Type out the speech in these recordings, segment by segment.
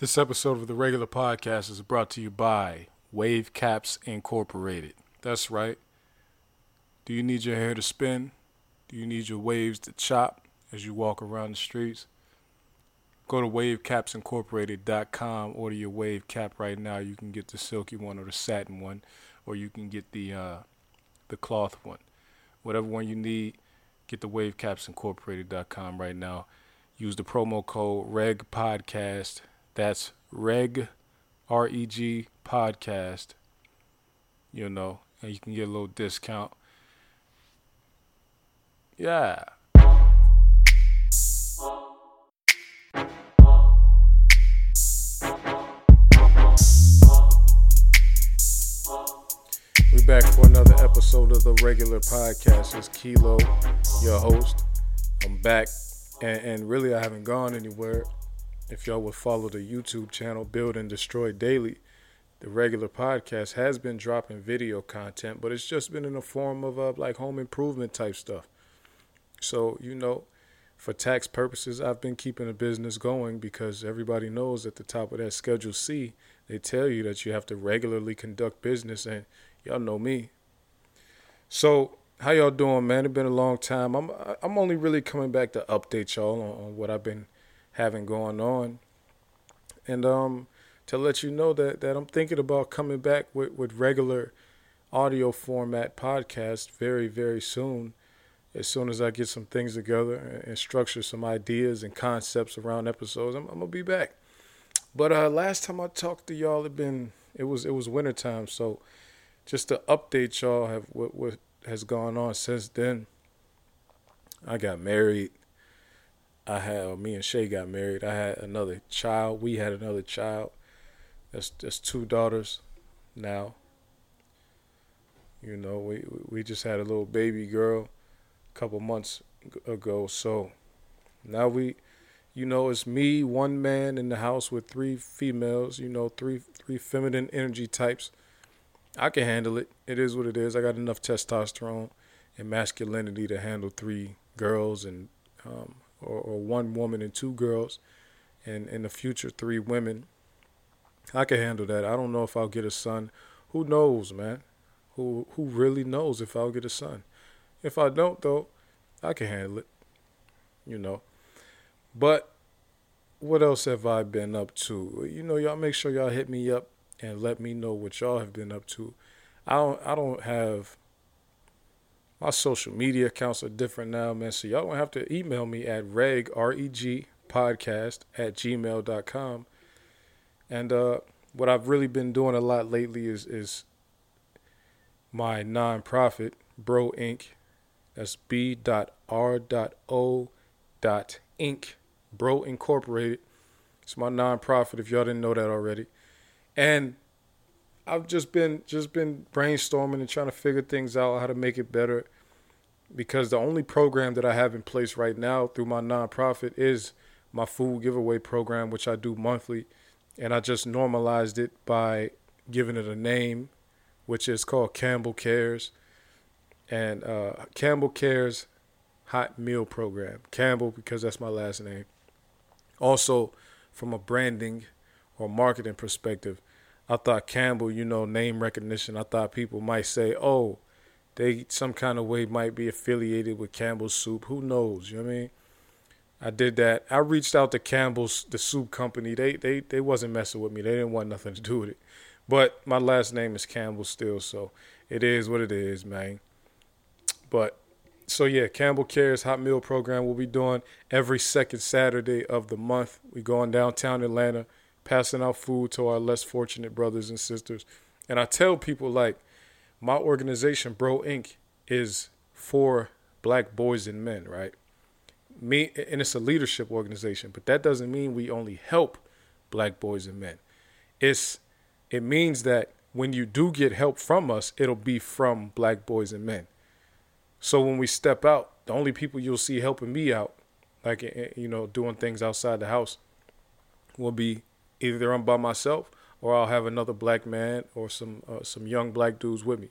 This episode of the regular podcast is brought to you by Wave Caps Incorporated. That's right. Do you need your hair to spin? Do you need your waves to chop as you walk around the streets? Go to wavecapsincorporated.com, order your wave cap right now. You can get the silky one or the satin one, or you can get the uh, the cloth one. Whatever one you need, get the wavecapsincorporated.com right now. Use the promo code REG Podcast. That's REG, R E G Podcast. You know, and you can get a little discount. Yeah. We're back for another episode of the regular podcast. It's Kilo, your host. I'm back, and, and really I haven't gone anywhere. If y'all would follow the YouTube channel Build and Destroy Daily, the regular podcast has been dropping video content, but it's just been in the form of uh, like home improvement type stuff. So you know, for tax purposes, I've been keeping the business going because everybody knows at the top of that Schedule C, they tell you that you have to regularly conduct business, and y'all know me. So how y'all doing, man? It's been a long time. I'm I'm only really coming back to update y'all on, on what I've been having going on, and um to let you know that that I'm thinking about coming back with with regular audio format podcast very very soon. As soon as I get some things together and, structure some ideas and concepts around episodes, I'm, I'm gonna be back. But uh, last time I talked to y'all, it been it was it was wintertime, so just to update y'all have what what has gone on since then. I got married. I had me and Shay got married. I had another child. We had another child. That's that's two daughters now. You know, we we just had a little baby girl a couple months ago. So now we you know, it's me, one man in the house with three females, you know, three three feminine energy types. I can handle it. It is what it is. I got enough testosterone and masculinity to handle three girls and um, or, or one woman and two girls, and in the future three women. I can handle that. I don't know if I'll get a son. Who knows, man? Who who really knows if I'll get a son? If I don't, though, I can handle it. You know. But what else have I been up to? You know, y'all make sure y'all hit me up and let me know what y'all have been up to. I don't I don't have my social media accounts are different now, man. So y'all don't have to email me at reg R E G podcast at gmail.com. And uh what I've really been doing a lot lately is is my nonprofit, Bro Inc. That's. Inc. Bro Incorporated. It's my nonprofit if y'all didn't know that already. And I've just been just been brainstorming and trying to figure things out how to make it better because the only program that I have in place right now through my nonprofit is my food giveaway program which I do monthly and I just normalized it by giving it a name which is called Campbell Cares and uh, Campbell Cares hot meal program. Campbell because that's my last name. Also, from a branding or marketing perspective, I thought Campbell, you know, name recognition. I thought people might say, "Oh, they some kind of way might be affiliated with Campbell's Soup. Who knows?" You know what I mean? I did that. I reached out to Campbell's, the soup company. They they they wasn't messing with me. They didn't want nothing to do with it. But my last name is Campbell still, so it is what it is, man. But so yeah, Campbell Cares Hot Meal Program we'll be doing every second Saturday of the month. We going downtown Atlanta, passing out food to our less fortunate brothers and sisters. And I tell people like my organization, Bro Inc., is for black boys and men, right? Me and it's a leadership organization, but that doesn't mean we only help black boys and men. It's it means that when you do get help from us, it'll be from black boys and men. So when we step out, the only people you'll see helping me out, like eh, you know, doing things outside the house, will be either I'm by myself or I'll have another black man or some uh, some young black dudes with me.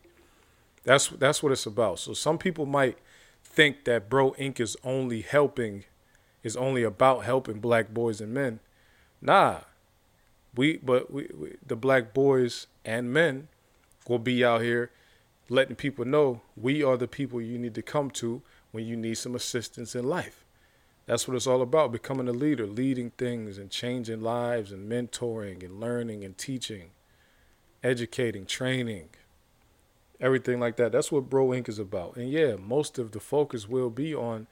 That's that's what it's about. So some people might think that Bro Inc is only helping, is only about helping black boys and men. Nah, we but we, we the black boys and men will be out here letting people know we are the people you need to come to when you need some assistance in life. That's what it's all about becoming a leader, leading things and changing lives and mentoring and learning and teaching, educating, training, everything like that. That's what Bro Inc. is about. And yeah, most of the focus will be on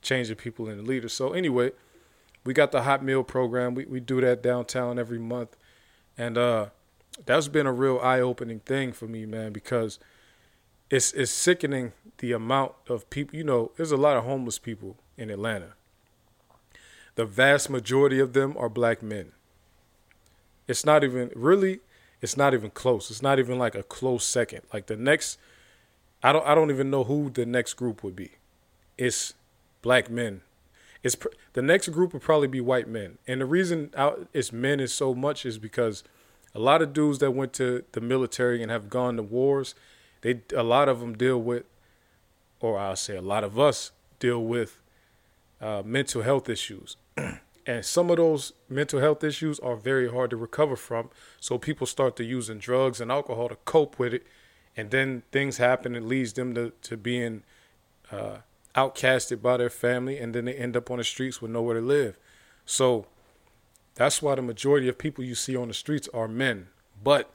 changing people into leaders. So, anyway, we got the hot meal program. We, we do that downtown every month. And uh, that's been a real eye opening thing for me, man, because it's it's sickening the amount of people. You know, there's a lot of homeless people in Atlanta. The vast majority of them are black men. It's not even really. It's not even close. It's not even like a close second. Like the next, I don't. I don't even know who the next group would be. It's black men. It's the next group would probably be white men. And the reason out it's men is so much is because a lot of dudes that went to the military and have gone to wars they a lot of them deal with, or I'll say a lot of us deal with uh, mental health issues. and some of those mental health issues are very hard to recover from. So people start to using drugs and alcohol to cope with it. And then things happen and leads them to, to being uh, outcasted by their family. And then they end up on the streets with nowhere to live. So that's why the majority of people you see on the streets are men. But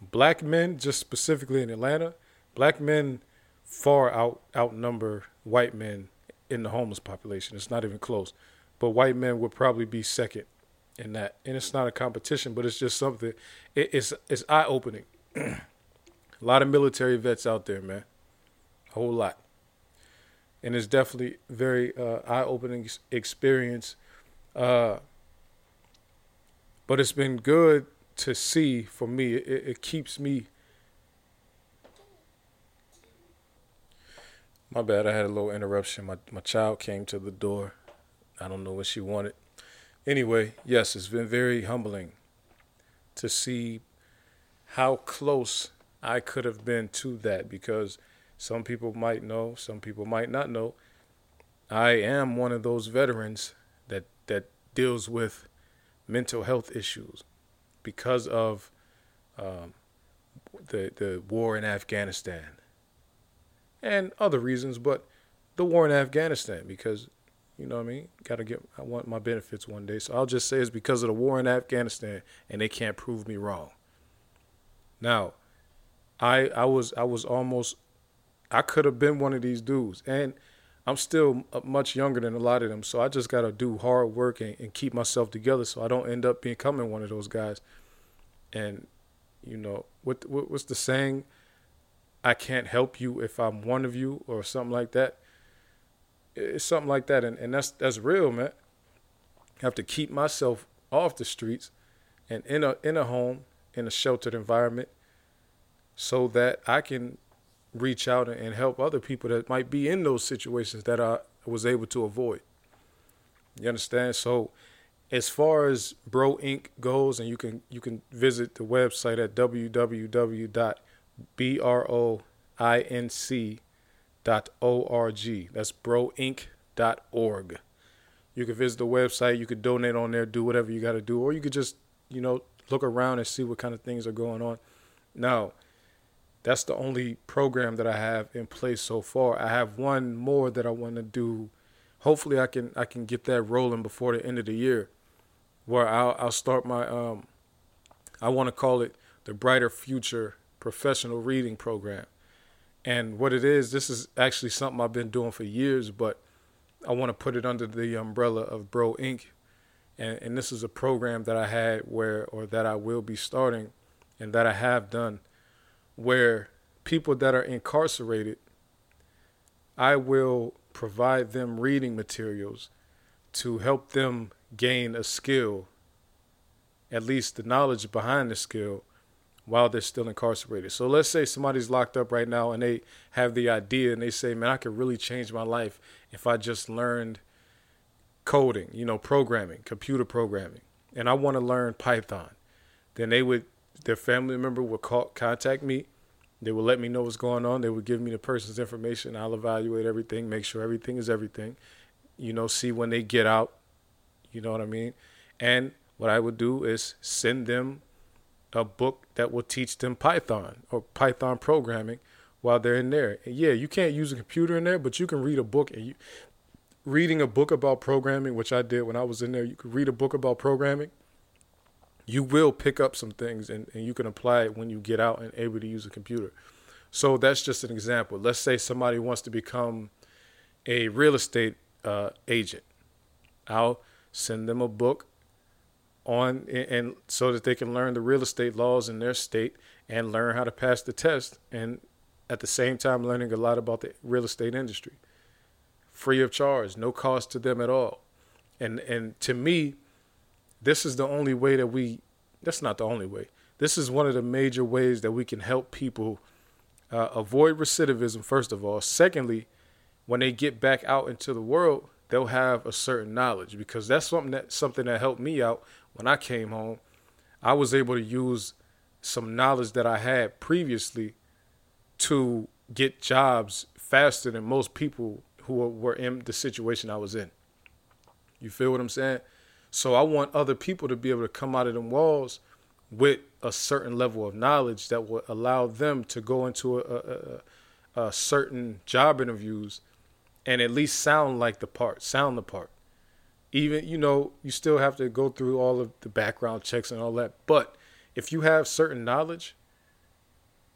black men, just specifically in Atlanta, black men far out outnumber white men in the homeless population. It's not even close. But white men would probably be second in that. And it's not a competition, but it's just something. It, it's it's eye opening. a lot of military vets out there, man. A whole lot. And it's definitely very uh, eye opening experience. Uh, but it's been good to see for me. It, it keeps me. My bad. I had a little interruption. My my child came to the door. I don't know what she wanted. Anyway, yes, it's been very humbling to see how close I could have been to that because some people might know, some people might not know. I am one of those veterans that that deals with mental health issues because of um, the the war in Afghanistan and other reasons, but the war in Afghanistan because you know what I mean. Got to get. I want my benefits one day, so I'll just say it's because of the war in Afghanistan, and they can't prove me wrong. Now, I I was I was almost I could have been one of these dudes, and I'm still uh, much younger than a lot of them. So I just got to do hard work and, and, keep myself together, so I don't end up becoming one of those guys and you know what, what what's the saying i can't help you if i'm one of you or something like that. It's something like that and, and that's that's real man. I have to keep myself off the streets and in a in a home in a sheltered environment so that i can reach out and help other people that might be in those situations that i was able to avoid. You understand? So as far as Bro Inc goes, and you can you can visit the website at www.broinc.org. That's broinc.org. You can visit the website. You could donate on there, do whatever you got to do, or you could just you know look around and see what kind of things are going on. Now, that's the only program that I have in place so far. I have one more that I want to do. Hopefully, I can I can get that rolling before the end of the year where I'll, I'll start my um, I want to call it the Brighter Future Professional Reading Program. And what it is, this is actually something I've been doing for years, but I want to put it under the umbrella of Bro Inc. And, and this is a program that I had where, or that I will be starting, and that I have done, where people that are incarcerated, I will provide them reading materials to help them gain a skill, at least the knowledge behind the skill, while they're still incarcerated. So let's say somebody's locked up right now and they have the idea and they say, man, I could really change my life if I just learned coding, you know, programming, computer programming, and I want to learn Python. Then they would, their family member would call, contact me. They would let me know what's going on. They would give me the person's information. I'll evaluate everything, make sure everything is everything. You know, see when they get out, you know what I mean? And what I would do is send them a book that will teach them Python or Python programming while they're in there. And yeah, you can't use a computer in there, but you can read a book and you reading a book about programming, which I did when I was in there, you could read a book about programming. You will pick up some things and, and you can apply it when you get out and able to use a computer. So that's just an example. Let's say somebody wants to become a real estate uh, agent. I'll send them a book on and so that they can learn the real estate laws in their state and learn how to pass the test and at the same time learning a lot about the real estate industry. Free of charge no cost to them at all. And and to me this is the only way that we that's not the only way. This is one of the major ways that we can help people uh, avoid recidivism first of all. Secondly when they get back out into the world they'll have a certain knowledge because that's something that something that helped me out when I came home, I was able to use some knowledge that I had previously to get jobs faster than most people who were in the situation I was in. You feel what I'm saying? So I want other people to be able to come out of them walls with a certain level of knowledge that will allow them to go into a, a, a, certain job interviews and at least sound like the part, sound the part even you know you still have to go through all of the background checks and all that. But if you have certain knowledge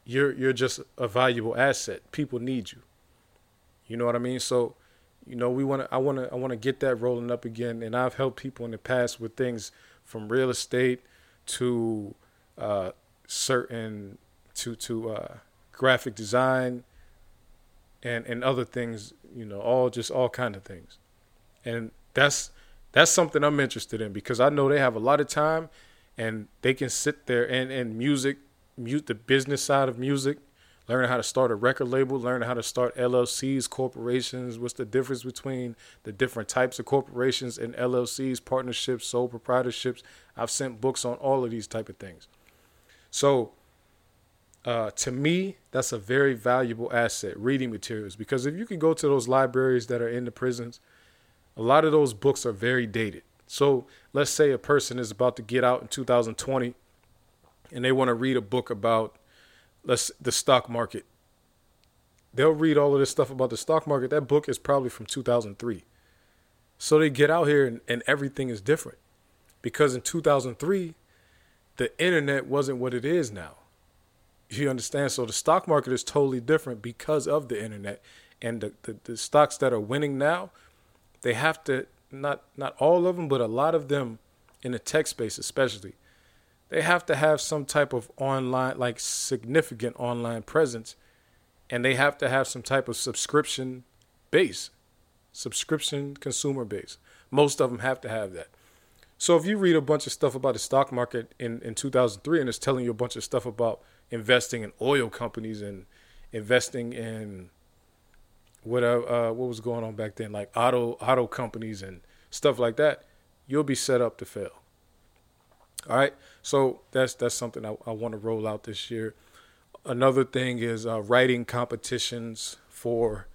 you're you're just a valuable asset. People need you. You know what i mean? So you know we want to i want to i want to get that rolling up again. And i've helped people in the past with things from real estate to uh, certain to to uh, graphic design and and other things you know all just all kind of things. And that's that's something I'm interested in because I know they have a lot of time and they can sit there and, and music, mute the business side of music, learning how to start a record label, learning how to start LLCs, corporations, what's the difference between the different types of corporations and LLCs, partnerships, sole proprietorships. I've sent books on all of these type of things. So uh, to me, that's a very valuable asset, reading materials, because if you can go to those libraries that are in the prisons – a lot of those books are very dated. So let's say a person is about to get out in 2020 and they want to read a book about let's the stock market. They'll read all of this stuff about the stock market. That book is probably from 2003. So they get out here and, and everything is different. Because in 2003, the internet wasn't what it is now. You understand? So the stock market is totally different because of the internet. And the, the, the stocks that are winning now they have to not not all of them, but a lot of them in the tech space especially. They have to have some type of online like significant online presence and they have to have some type of subscription base. Subscription consumer base. Most of them have to have that. So if you read a bunch of stuff about the stock market in, in 2003 and it's telling you a bunch of stuff about investing in oil companies and investing in what uh, uh, what was going on back then, like auto auto companies and stuff like that, you'll be set up to fail. All right, so that's that's something I, I want to roll out this year. Another thing is uh, writing competitions for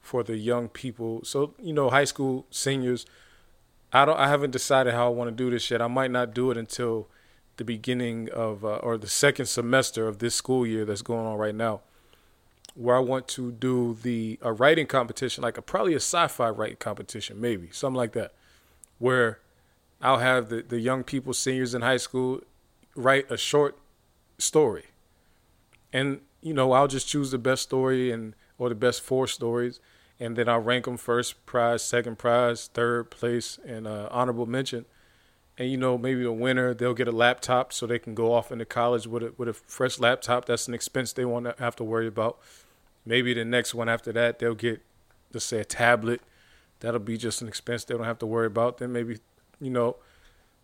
for the young people. So you know, high school seniors. I don't. I haven't decided how I want to do this yet. I might not do it until the beginning of uh, or the second semester of this school year that's going on right now where I want to do the a writing competition, like a probably a sci-fi writing competition, maybe something like that, where I'll have the the young people, seniors in high school, write a short story, and you know I'll just choose the best story and or the best four stories, and then I'll rank them first prize, second prize, third place, and uh, honorable mention. And you know maybe a winner they'll get a laptop so they can go off into college with a with a fresh laptop. That's an expense they won't have to worry about Maybe the next one after that, they'll get, let's say, a tablet. That'll be just an expense they don't have to worry about. Then maybe, you know,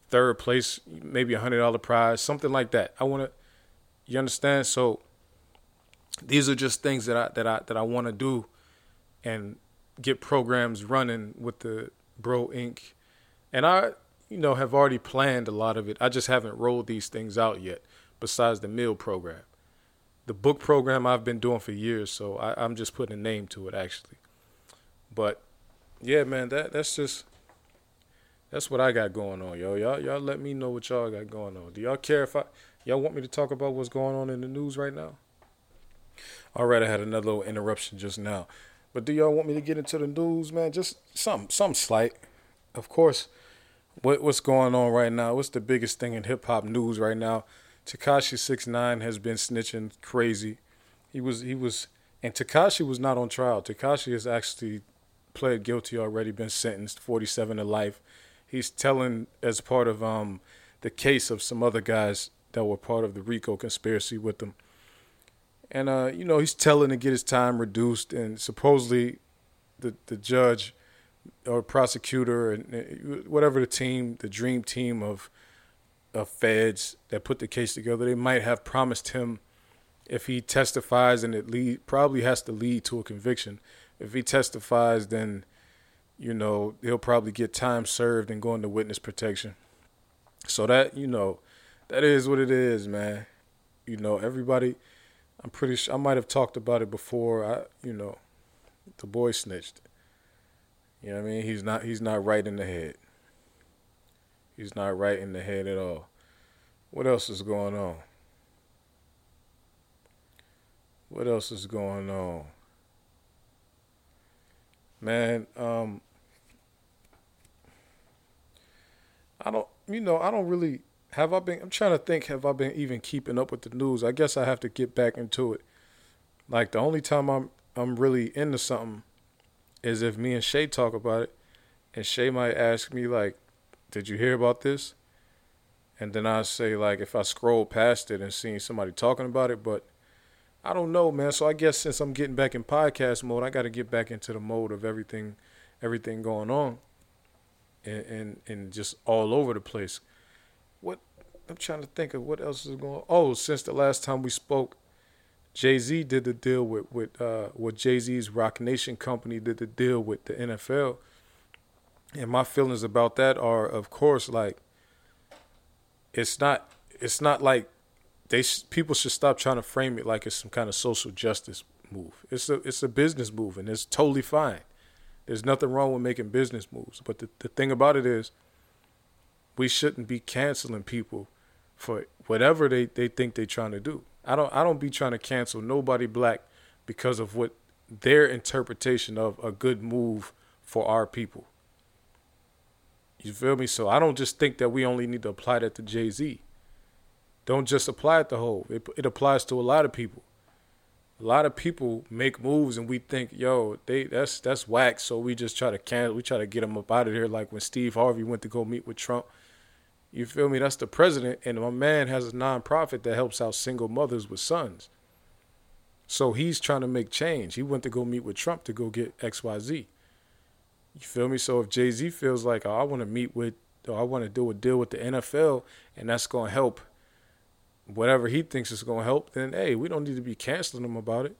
third place, maybe a hundred dollar prize, something like that. I want to, you understand? So these are just things that I that I that I want to do, and get programs running with the Bro Inc. And I, you know, have already planned a lot of it. I just haven't rolled these things out yet. Besides the meal program the book program I've been doing for years, so I, am just putting a name to it actually. But yeah, man, that that's just That's what I got going on, yo. Y'all, y'all let me know what y'all got going on. Do y'all care if I, y'all want me to talk about what's going on in the news right now? All right, I had another little interruption just now. But do y'all want me to get into the news, man? Just some, some slight. Of course, what what's going on right now? What's the biggest thing in hip hop news right now? Tekashi Six Nine has been snitching crazy. He was he was, and Tekashi was not on trial. Tekashi has actually pled guilty already, been sentenced, forty seven to life he's telling as part of um, the case of some other guys that were part of the RICO conspiracy with him. And uh, you know, he's telling to get his time reduced, and supposedly, the the judge or prosecutor and whatever the team, the dream team of of feds that put the case together, they might have promised him if he testifies and it lead probably has to lead to a conviction. If he testifies, then you know, he'll probably get time served and go into witness protection. So that, you know, that is what it is, man. You know, everybody, I'm pretty sure, I might have talked about it before. I, you know, the boy snitched. You know what I mean? He's not, he's not right in the head. He's not right in the head at all. What else is going on? What else is going on? Man, um, I don't, you know, I don't really have I been. I'm trying to think. Have I been even keeping up with the news? I guess I have to get back into it. Like the only time I'm I'm really into something is if me and Shay talk about it, and Shay might ask me like, "Did you hear about this?" And then I say like, if I scroll past it and seeing somebody talking about it, but I don't know, man. So I guess since I'm getting back in podcast mode, I got to get back into the mode of everything, everything going on and, and and just all over the place. What I'm trying to think of what else is going. on. Oh, since the last time we spoke, Jay Z did the deal with with uh, with Jay Z's Roc Nation company did the deal with the NFL, and my feelings about that are, of course, like it's not it's not like they people should stop trying to frame it like it's some kind of social justice move. It's a it's a business move, and it's totally fine. There's nothing wrong with making business moves. But the, the thing about it is, we shouldn't be canceling people for whatever they, they think they're trying to do. I don't I don't be trying to cancel nobody black because of what their interpretation of a good move for our people. You feel me? So I don't just think that we only need to apply that to Jay Z. Don't just apply it to Hov. It, it applies to a lot of people a lot of people make moves and we think, yo, they that's that's whack. So we just try to cancel. We try to get them up out of here. Like when Steve Harvey went to go meet with Trump. You feel me? That's the president, and my man has a nonprofit that helps out single mothers with sons. So he's trying to make change. He went to go meet with Trump to go get X Y Z. You feel me? So if Jay Z feels like, oh, I want to meet with, or I want to do a deal with the NFL, and that's going to help whatever he thinks is going to help, then hey, we don't need to be canceling him about it.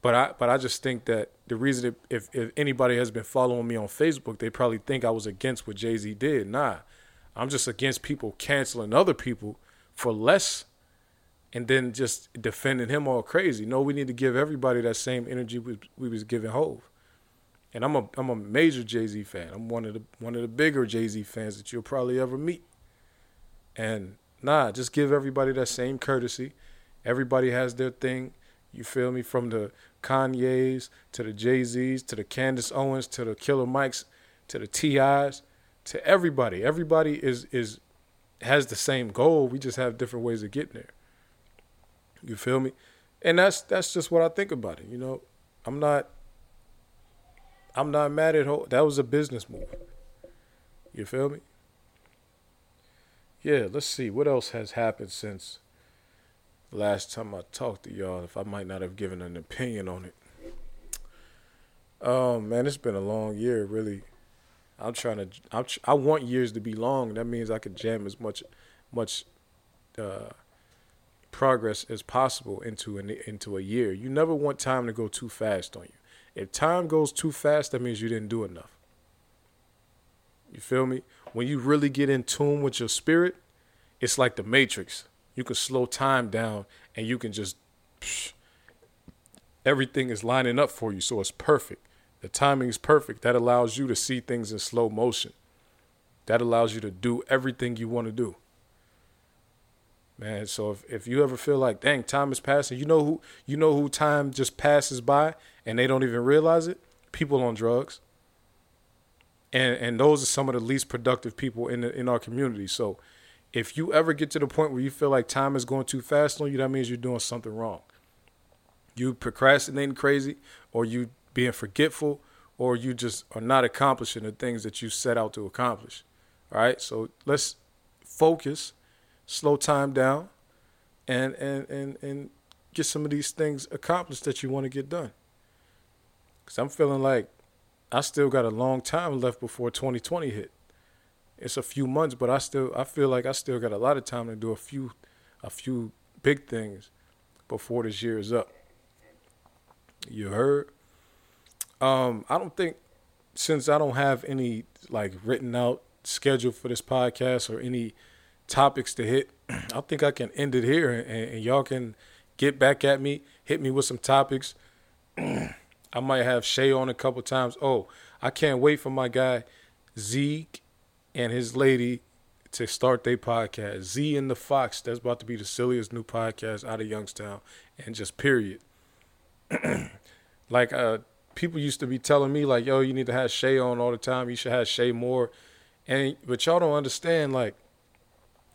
But I but I just think that the reason if if anybody has been following me on Facebook, they probably think I was against what Jay Z did. Nah, I'm just against people canceling other people for less, and then just defending him all crazy. No, we need to give everybody that same energy we, we was giving Hov. And I'm a I'm a major Jay Z fan. I'm one of the one of the bigger Jay Z fans that you'll probably ever meet. And Nah, just give everybody that same courtesy. Everybody has their thing. You feel me? From the Kanye's to the Jay Z's to the Candace Owens to the Killer Mikes to the T.I.'s to everybody. Everybody is is has the same goal. We just have different ways of getting there. You feel me? And that's that's just what I think about it. You know, I'm not I'm not mad at Hov. That was a business move. You feel me? yeah, let's see what else has happened since last time I talked to y'all. If I might not have given an opinion on it. Oh man, it's been a long year. Really, I'm trying to. I'm, I want years to be long. That means I could jam as much, much, uh, progress as possible into an into a year. You never want time to go too fast on you. If time goes too fast, that means you didn't do enough. You feel me? when you really get in tune with your spirit, it's like the Matrix. You can slow time down and you can just psh, everything is lining up for you, so it's perfect. The timing is perfect. That allows you to see things in slow motion. That allows you to do everything you want to do. Man, so if, if you ever feel like, dang, time is passing, you know who you know who time just passes by and they don't even realize it? People on drugs. And and those are some of the least productive people in the, in our community. So if you ever get to the point where you feel like time is going too fast on you, that means you're doing something wrong. You procrastinating crazy, or you being forgetful, or you just are not accomplishing the things that you set out to accomplish. All right, so let's focus, slow time down, and and and and get some of these things accomplished that you want to get done. Cause I'm feeling like I still got a long time left before 2020 hit it's a few months, but I still I feel like I still got a lot of time to do a few a few big things before this year is up. You heard? Um, I don't think since I don't have any like written out schedule for this podcast or any topics to hit, I think I can end it here and, and y'all can get back at me, hit me with some topics. I might have Shay on a couple times. Oh, I can't wait for my guy Zeke and his lady to start their podcast. Z and the Fox, that's about to be the silliest new podcast out of Youngstown, and just period. like uh, people used to be telling me like, "Yo, you need to have Shay on all the time. You should have Shay more," and but y'all don't understand like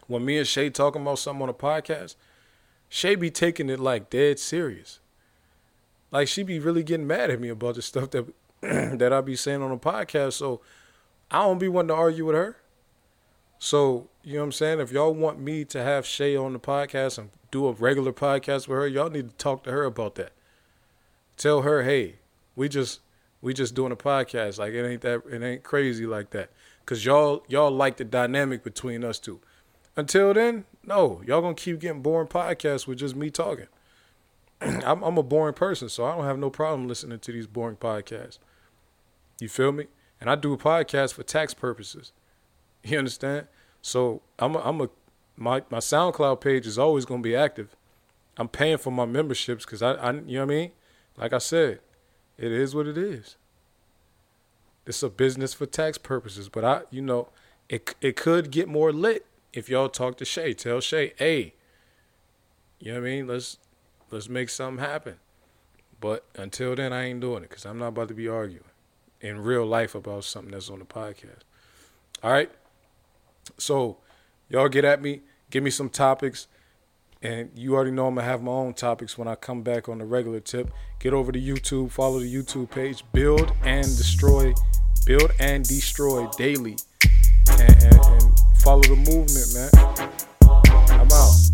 when me and Shay talking about something on a podcast, Shay be taking it like dead serious. Like she be really getting mad at me about the stuff that that I be saying on a podcast. So I don't be wanting to argue with her. So, you know what I'm saying? If y'all want me to have Shay on the podcast and do a regular podcast with her, y'all need to talk to her about that. Tell her, hey, we just we just doing a podcast. Like it ain't that it ain't crazy like that. Cause y'all y'all like the dynamic between us two. Until then, no, y'all gonna keep getting boring podcasts with just me talking. I'm, I'm a boring person, so I don't have no problem listening to these boring podcasts. You feel me? and I do a podcast for tax purposes. You understand? So I'm a, I'm a my my SoundCloud page is always to be active. I'm paying for my memberships because I, I you know what I mean. Like I said, it is what it is. It's a business for tax purposes, but I you know it it could get more lit if y'all talk to Shay. Tell Shay, hey, you know what I mean. Let's let's make something happen. But until then, I ain't doing it because I'm not about to be arguing in real life about something that's on the podcast. All right. So y'all get at me, give me some topics. And you already know I'm gonna have my own topics when I come back on the regular tip. Get over to YouTube, follow the YouTube page, build and destroy, build and destroy daily, and, and, Follow the movement, man. I'm out.